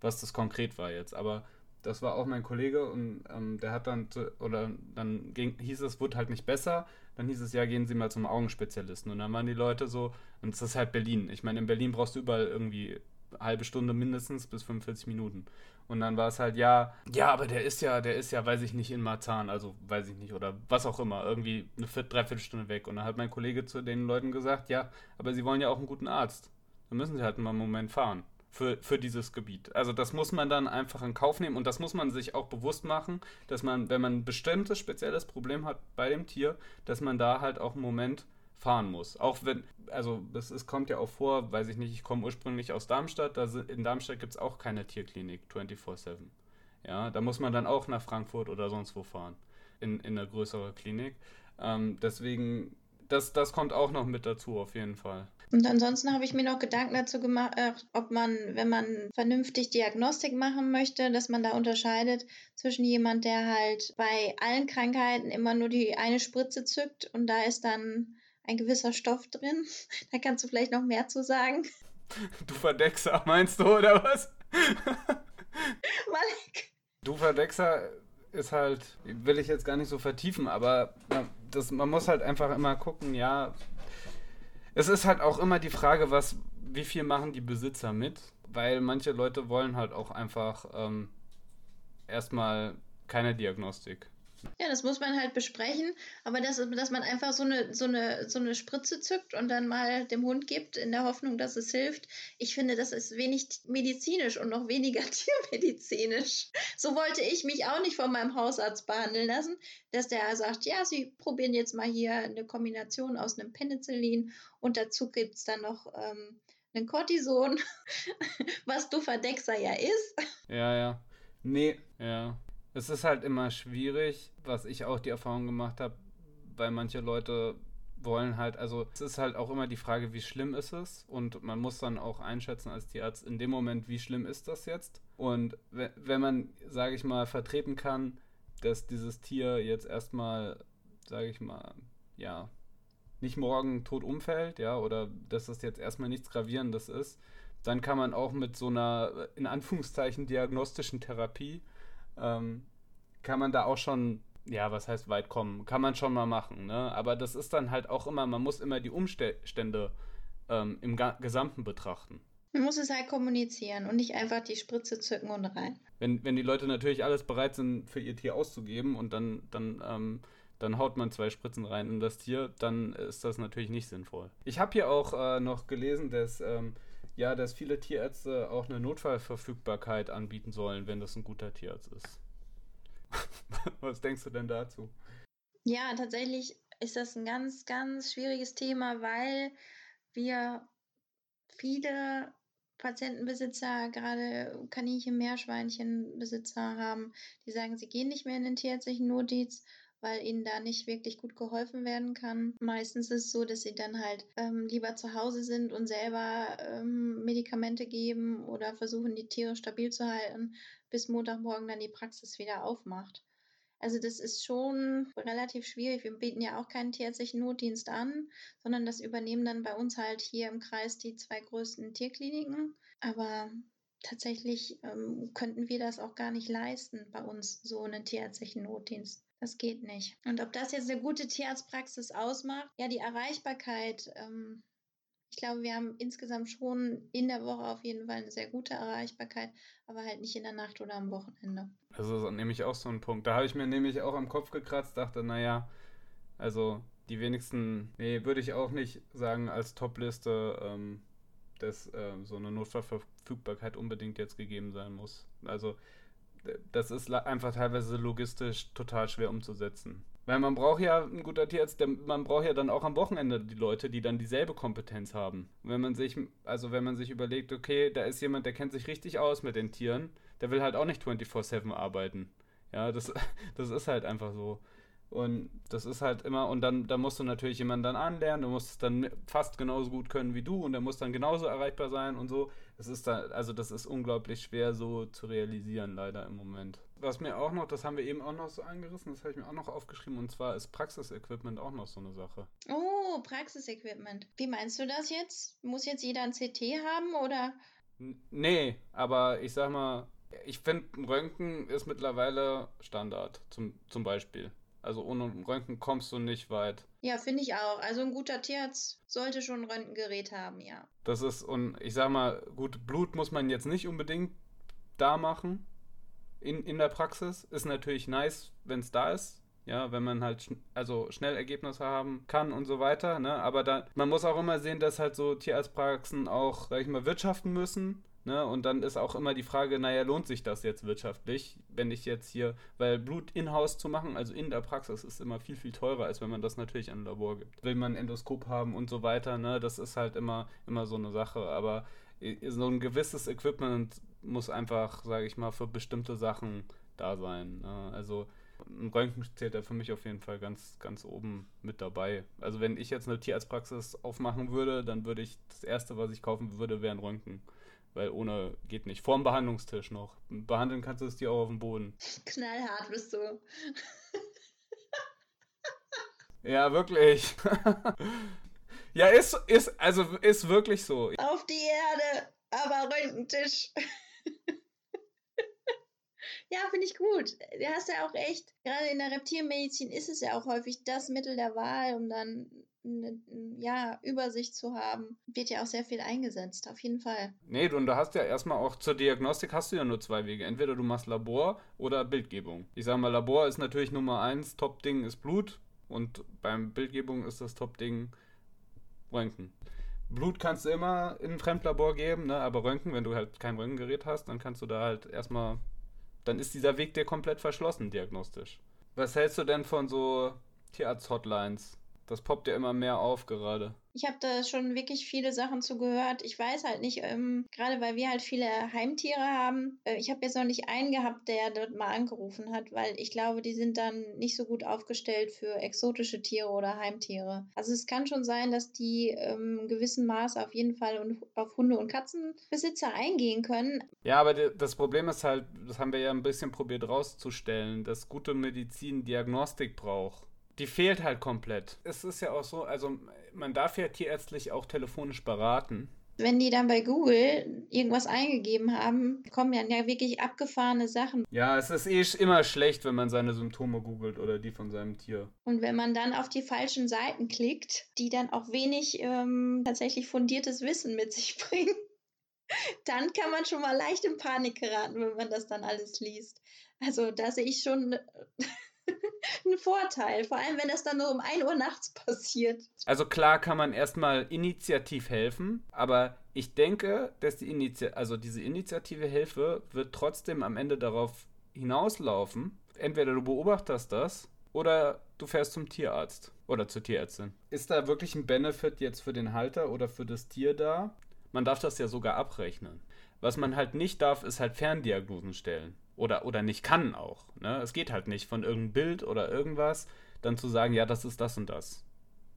was das konkret war jetzt. Aber das war auch mein Kollege und ähm, der hat dann, oder dann ging, hieß es, wurde halt nicht besser. Dann hieß es, ja, gehen Sie mal zum Augenspezialisten. Und dann waren die Leute so, und es ist halt Berlin. Ich meine, in Berlin brauchst du überall irgendwie halbe Stunde mindestens bis 45 Minuten. Und dann war es halt, ja, ja, aber der ist ja, der ist ja, weiß ich nicht, in Marzahn, also weiß ich nicht, oder was auch immer, irgendwie eine Viert, Dreiviertelstunde weg. Und dann hat mein Kollege zu den Leuten gesagt, ja, aber sie wollen ja auch einen guten Arzt. Dann müssen sie halt mal einen Moment fahren für, für dieses Gebiet. Also das muss man dann einfach in Kauf nehmen und das muss man sich auch bewusst machen, dass man, wenn man ein bestimmtes spezielles Problem hat bei dem Tier, dass man da halt auch einen Moment fahren muss. Auch wenn, also es, es kommt ja auch vor, weiß ich nicht, ich komme ursprünglich aus Darmstadt, da sind, in Darmstadt gibt es auch keine Tierklinik 24-7. Ja, da muss man dann auch nach Frankfurt oder sonst wo fahren, in, in eine größere Klinik. Ähm, deswegen, das, das kommt auch noch mit dazu, auf jeden Fall. Und ansonsten habe ich mir noch Gedanken dazu gemacht, ob man, wenn man vernünftig Diagnostik machen möchte, dass man da unterscheidet zwischen jemand, der halt bei allen Krankheiten immer nur die eine Spritze zückt und da ist dann ein gewisser Stoff drin. [laughs] Da kannst du vielleicht noch mehr zu sagen. [laughs] Du Verdexer, meinst du, oder was? [laughs] Malik. Du Verdexer ist halt, will ich jetzt gar nicht so vertiefen, aber das, man muss halt einfach immer gucken, ja. Es ist halt auch immer die Frage, was, wie viel machen die Besitzer mit? Weil manche Leute wollen halt auch einfach ähm, erstmal keine Diagnostik. Ja, das muss man halt besprechen, aber das, dass man einfach so eine, so, eine, so eine Spritze zückt und dann mal dem Hund gibt, in der Hoffnung, dass es hilft, ich finde, das ist wenig medizinisch und noch weniger [laughs] tiermedizinisch. So wollte ich mich auch nicht von meinem Hausarzt behandeln lassen, dass der sagt, ja, Sie probieren jetzt mal hier eine Kombination aus einem Penicillin und dazu gibt es dann noch ähm, einen Cortison, [laughs] was du Verdexer ja ist. Ja, ja. Nee, ja. Es ist halt immer schwierig, was ich auch die Erfahrung gemacht habe, weil manche Leute wollen halt, also es ist halt auch immer die Frage, wie schlimm ist es? Und man muss dann auch einschätzen als Tierarzt in dem Moment, wie schlimm ist das jetzt? Und wenn man, sage ich mal, vertreten kann, dass dieses Tier jetzt erstmal, sage ich mal, ja, nicht morgen tot umfällt, ja, oder dass das jetzt erstmal nichts Gravierendes ist, dann kann man auch mit so einer, in Anführungszeichen, diagnostischen Therapie ähm, kann man da auch schon, ja, was heißt weit kommen? Kann man schon mal machen, ne? Aber das ist dann halt auch immer, man muss immer die Umstände ähm, im Gesamten betrachten. Man muss es halt kommunizieren und nicht einfach die Spritze zücken und rein. Wenn, wenn die Leute natürlich alles bereit sind, für ihr Tier auszugeben und dann, dann, ähm, dann haut man zwei Spritzen rein in das Tier, dann ist das natürlich nicht sinnvoll. Ich habe hier auch äh, noch gelesen, dass ähm, ja, dass viele Tierärzte auch eine Notfallverfügbarkeit anbieten sollen, wenn das ein guter Tierarzt ist. [laughs] Was denkst du denn dazu? Ja, tatsächlich ist das ein ganz, ganz schwieriges Thema, weil wir viele Patientenbesitzer, gerade Kaninchen, Meerschweinchenbesitzer haben, die sagen, sie gehen nicht mehr in den tierärztlichen Notdienst, weil ihnen da nicht wirklich gut geholfen werden kann. Meistens ist es so, dass sie dann halt ähm, lieber zu Hause sind und selber ähm, Medikamente geben oder versuchen, die Tiere stabil zu halten, bis Montagmorgen dann die Praxis wieder aufmacht. Also das ist schon relativ schwierig. Wir bieten ja auch keinen tierärztlichen Notdienst an, sondern das übernehmen dann bei uns halt hier im Kreis die zwei größten Tierkliniken. Aber tatsächlich ähm, könnten wir das auch gar nicht leisten bei uns, so einen tierärztlichen Notdienst. Das geht nicht. Und ob das jetzt eine gute Tierarztpraxis ausmacht, ja, die Erreichbarkeit. Ähm, ich glaube, wir haben insgesamt schon in der Woche auf jeden Fall eine sehr gute Erreichbarkeit, aber halt nicht in der Nacht oder am Wochenende. Also das ist nämlich auch so ein Punkt. Da habe ich mir nämlich auch am Kopf gekratzt, dachte, naja, also die wenigsten, nee, würde ich auch nicht sagen als Topliste, ähm, dass äh, so eine Notfallverfügbarkeit unbedingt jetzt gegeben sein muss. Also das ist einfach teilweise logistisch total schwer umzusetzen. Weil man braucht ja, ein guter Tierarzt, der, man braucht ja dann auch am Wochenende die Leute, die dann dieselbe Kompetenz haben. Wenn man sich, also wenn man sich überlegt, okay, da ist jemand, der kennt sich richtig aus mit den Tieren, der will halt auch nicht 24-7 arbeiten. Ja, das, [laughs] das ist halt einfach so. Und das ist halt immer, und dann, dann musst du natürlich jemanden dann anlernen, du musst es dann fast genauso gut können wie du und der muss dann genauso erreichbar sein und so. Das ist da, also das ist unglaublich schwer so zu realisieren, leider im Moment. Was mir auch noch, das haben wir eben auch noch so angerissen, das habe ich mir auch noch aufgeschrieben, und zwar ist Praxisequipment auch noch so eine Sache. Oh, Praxisequipment. Wie meinst du das jetzt? Muss jetzt jeder ein CT haben oder? N nee, aber ich sag mal, ich finde, Röntgen ist mittlerweile Standard, zum, zum Beispiel. Also ohne Röntgen kommst du nicht weit. Ja, finde ich auch. Also ein guter Tierarzt sollte schon ein Röntgengerät haben, ja. Das ist, und ich sag mal, gut, Blut muss man jetzt nicht unbedingt da machen in, in der Praxis. Ist natürlich nice, wenn es da ist. Ja, wenn man halt schn also schnell Ergebnisse haben kann und so weiter. Ne? Aber da, man muss auch immer sehen, dass halt so Tierarztpraxen auch, sag ich mal, wirtschaften müssen. Ne? Und dann ist auch immer die Frage, naja, lohnt sich das jetzt wirtschaftlich, wenn ich jetzt hier, weil Blut in-house zu machen, also in der Praxis, ist immer viel, viel teurer, als wenn man das natürlich an ein Labor gibt. Will man ein Endoskop haben und so weiter, ne? das ist halt immer, immer so eine Sache. Aber so ein gewisses Equipment muss einfach, sage ich mal, für bestimmte Sachen da sein. Ne? Also ein Röntgen zählt da für mich auf jeden Fall ganz, ganz oben mit dabei. Also wenn ich jetzt eine Tierarztpraxis aufmachen würde, dann würde ich, das Erste, was ich kaufen würde, wäre ein Röntgen. Weil ohne geht nicht. Vorm Behandlungstisch noch. Behandeln kannst du es dir auch auf dem Boden. Knallhart bist du. ja, wirklich. [laughs] ja, ist, ist, also ist wirklich so. Auf die Erde, aber Röntgentisch. [laughs] ja, finde ich gut. Du hast ja auch echt, gerade in der Reptilmedizin ist es ja auch häufig das Mittel der Wahl, um dann eine ja, Übersicht zu haben, wird ja auch sehr viel eingesetzt, auf jeden Fall. Nee, und du hast ja erstmal auch zur Diagnostik hast du ja nur zwei Wege. Entweder du machst Labor oder Bildgebung. Ich sag mal, Labor ist natürlich Nummer eins, Top-Ding ist Blut und beim Bildgebung ist das Top-Ding Röntgen. Blut kannst du immer in ein Fremdlabor geben, ne? aber Röntgen, wenn du halt kein Röntgengerät hast, dann kannst du da halt erstmal, dann ist dieser Weg dir komplett verschlossen diagnostisch. Was hältst du denn von so Tierarzt-Hotlines? Das poppt ja immer mehr auf gerade. Ich habe da schon wirklich viele Sachen zu gehört. Ich weiß halt nicht, ähm, gerade weil wir halt viele Heimtiere haben. Äh, ich habe jetzt noch nicht einen gehabt, der dort mal angerufen hat, weil ich glaube, die sind dann nicht so gut aufgestellt für exotische Tiere oder Heimtiere. Also es kann schon sein, dass die ähm, in gewissem Maße auf jeden Fall auf Hunde- und Katzenbesitzer eingehen können. Ja, aber das Problem ist halt, das haben wir ja ein bisschen probiert rauszustellen, dass gute Medizin Diagnostik braucht die fehlt halt komplett. Es ist ja auch so, also man darf ja tierärztlich auch telefonisch beraten. Wenn die dann bei Google irgendwas eingegeben haben, kommen ja, ja wirklich abgefahrene Sachen. Ja, es ist eh immer schlecht, wenn man seine Symptome googelt oder die von seinem Tier. Und wenn man dann auf die falschen Seiten klickt, die dann auch wenig ähm, tatsächlich fundiertes Wissen mit sich [laughs] bringen, dann kann man schon mal leicht in Panik geraten, wenn man das dann alles liest. Also da sehe ich schon [laughs] ein Vorteil, vor allem wenn das dann nur um 1 Uhr nachts [laughs] passiert. Also klar kann man erstmal initiativ helfen, aber ich denke, dass die Initi also diese initiative Hilfe wird trotzdem am Ende darauf hinauslaufen. Entweder du beobachtest das oder du fährst zum Tierarzt oder zur Tierärztin. Ist da wirklich ein Benefit jetzt für den Halter oder für das Tier da? Man darf das ja sogar abrechnen. Was man halt nicht darf, ist halt Ferndiagnosen stellen. Oder, oder nicht kann auch. Ne? Es geht halt nicht von irgendeinem Bild oder irgendwas, dann zu sagen, ja, das ist das und das.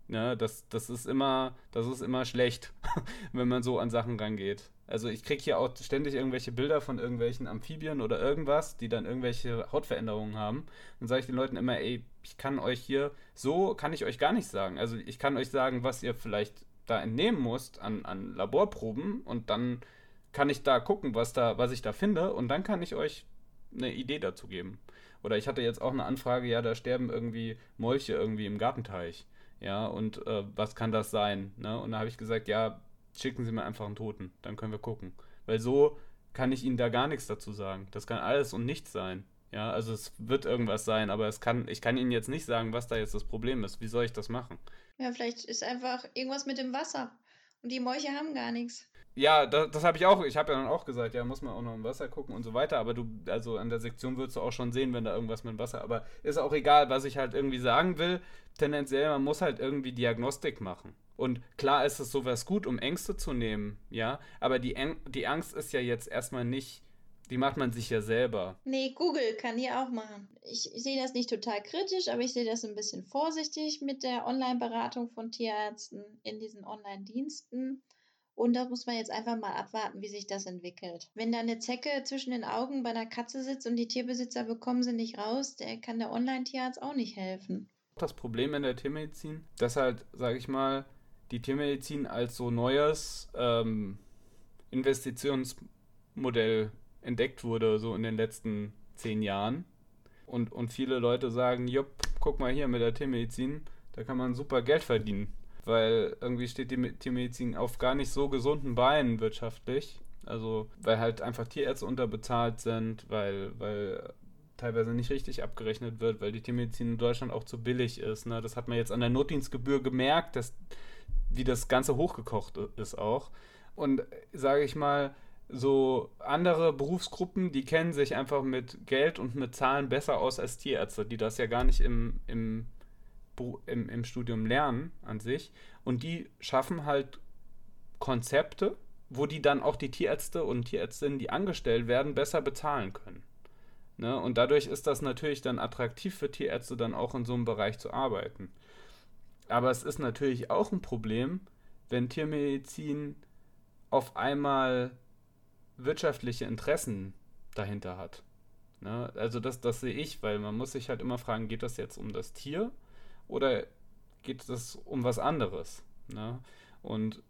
Ne? Das, das, ist immer, das ist immer schlecht, [laughs] wenn man so an Sachen rangeht. Also ich kriege hier auch ständig irgendwelche Bilder von irgendwelchen Amphibien oder irgendwas, die dann irgendwelche Hautveränderungen haben. Dann sage ich den Leuten immer, ey, ich kann euch hier, so kann ich euch gar nicht sagen. Also ich kann euch sagen, was ihr vielleicht da entnehmen musst an, an Laborproben und dann kann ich da gucken, was da, was ich da finde und dann kann ich euch eine Idee dazu geben. Oder ich hatte jetzt auch eine Anfrage, ja, da sterben irgendwie Molche irgendwie im Gartenteich. Ja, und äh, was kann das sein? Ne? Und da habe ich gesagt, ja, schicken Sie mir einfach einen Toten, dann können wir gucken. Weil so kann ich Ihnen da gar nichts dazu sagen. Das kann alles und nichts sein. Ja, also es wird irgendwas sein, aber es kann, ich kann Ihnen jetzt nicht sagen, was da jetzt das Problem ist. Wie soll ich das machen? Ja, vielleicht ist einfach irgendwas mit dem Wasser. Und die Molche haben gar nichts. Ja, das, das habe ich auch. Ich habe ja dann auch gesagt, ja, muss man auch noch im Wasser gucken und so weiter. Aber du, also an der Sektion würdest du auch schon sehen, wenn da irgendwas mit dem Wasser. Aber ist auch egal, was ich halt irgendwie sagen will. Tendenziell, man muss halt irgendwie Diagnostik machen. Und klar ist es sowas gut, um Ängste zu nehmen, ja. Aber die, die Angst ist ja jetzt erstmal nicht die macht man sich ja selber. Nee, Google kann die auch machen. Ich, ich sehe das nicht total kritisch, aber ich sehe das ein bisschen vorsichtig mit der Online-Beratung von Tierärzten in diesen Online-Diensten. Und da muss man jetzt einfach mal abwarten, wie sich das entwickelt. Wenn da eine Zecke zwischen den Augen bei einer Katze sitzt und die Tierbesitzer bekommen sie nicht raus, der kann der Online-Tierarzt auch nicht helfen. Das Problem in der Tiermedizin, dass halt, sage ich mal, die Tiermedizin als so neues ähm, Investitionsmodell entdeckt wurde, so in den letzten zehn Jahren. Und, und viele Leute sagen, jupp, guck mal hier mit der Tiermedizin, da kann man super Geld verdienen. Weil irgendwie steht die Tiermedizin auf gar nicht so gesunden Beinen wirtschaftlich. Also, weil halt einfach Tierärzte unterbezahlt sind, weil, weil teilweise nicht richtig abgerechnet wird, weil die Tiermedizin in Deutschland auch zu billig ist. Ne? Das hat man jetzt an der Notdienstgebühr gemerkt, dass, wie das Ganze hochgekocht ist auch. Und sage ich mal, so andere Berufsgruppen, die kennen sich einfach mit Geld und mit Zahlen besser aus als Tierärzte, die das ja gar nicht im, im, im, im Studium lernen an sich. Und die schaffen halt Konzepte, wo die dann auch die Tierärzte und Tierärztinnen, die angestellt werden, besser bezahlen können. Ne? Und dadurch ist das natürlich dann attraktiv für Tierärzte, dann auch in so einem Bereich zu arbeiten. Aber es ist natürlich auch ein Problem, wenn Tiermedizin auf einmal wirtschaftliche Interessen dahinter hat. Ne? Also das, das sehe ich, weil man muss sich halt immer fragen, geht das jetzt um das Tier oder geht es um was anderes? Ne? Und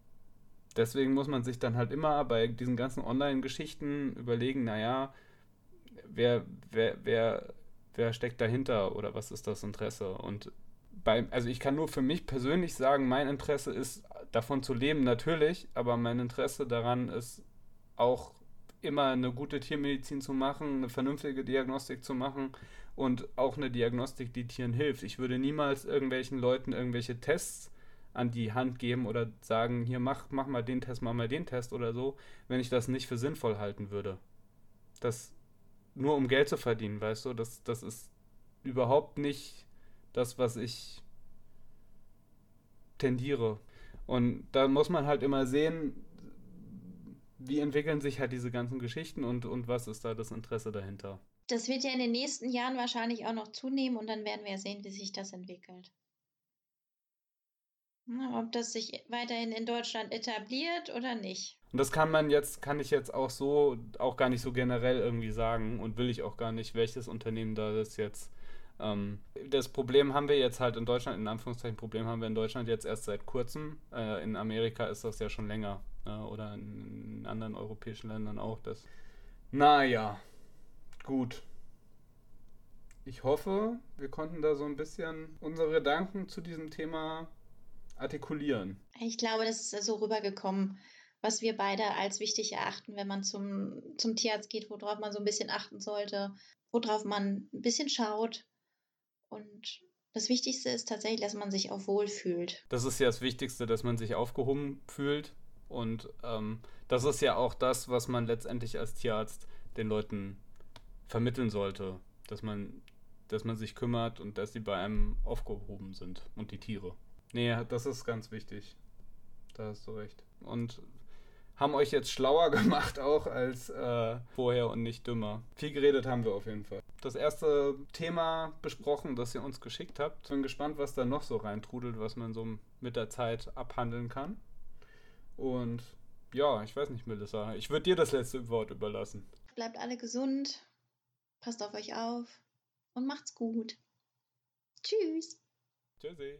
deswegen muss man sich dann halt immer bei diesen ganzen Online-Geschichten überlegen, naja, wer, wer, wer, wer steckt dahinter oder was ist das Interesse? Und bei, also ich kann nur für mich persönlich sagen, mein Interesse ist davon zu leben, natürlich, aber mein Interesse daran ist auch immer eine gute Tiermedizin zu machen, eine vernünftige Diagnostik zu machen und auch eine Diagnostik, die Tieren hilft. Ich würde niemals irgendwelchen Leuten irgendwelche Tests an die Hand geben oder sagen, hier mach, mach mal den Test, mach mal den Test oder so, wenn ich das nicht für sinnvoll halten würde. Das nur um Geld zu verdienen, weißt du, das, das ist überhaupt nicht das, was ich tendiere. Und da muss man halt immer sehen, wie entwickeln sich halt diese ganzen Geschichten und, und was ist da das Interesse dahinter? Das wird ja in den nächsten Jahren wahrscheinlich auch noch zunehmen und dann werden wir sehen, wie sich das entwickelt. ob das sich weiterhin in Deutschland etabliert oder nicht. Und das kann man jetzt, kann ich jetzt auch so, auch gar nicht so generell irgendwie sagen und will ich auch gar nicht, welches Unternehmen da das jetzt. Ähm, das Problem haben wir jetzt halt in Deutschland, in Anführungszeichen Problem haben wir in Deutschland jetzt erst seit kurzem. Äh, in Amerika ist das ja schon länger äh, oder in anderen europäischen Ländern auch. Das. Naja, gut. Ich hoffe, wir konnten da so ein bisschen unsere Gedanken zu diesem Thema artikulieren. Ich glaube, das ist so rübergekommen, was wir beide als wichtig erachten, wenn man zum, zum Tierarzt geht, worauf man so ein bisschen achten sollte, worauf man ein bisschen schaut. Und das Wichtigste ist tatsächlich, dass man sich auch wohl fühlt. Das ist ja das Wichtigste, dass man sich aufgehoben fühlt. Und ähm, das ist ja auch das, was man letztendlich als Tierarzt den Leuten vermitteln sollte. Dass man dass man sich kümmert und dass sie bei einem aufgehoben sind und die Tiere. Nee, das ist ganz wichtig. Da hast du recht. Und haben euch jetzt schlauer [laughs] gemacht auch als äh, vorher und nicht dümmer. Viel geredet haben wir auf jeden Fall. Das erste Thema besprochen, das ihr uns geschickt habt. Bin gespannt, was da noch so reintrudelt, was man so mit der Zeit abhandeln kann. Und ja, ich weiß nicht, Melissa. Ich würde dir das letzte Wort überlassen. Bleibt alle gesund, passt auf euch auf und macht's gut. Tschüss. Tschüssi.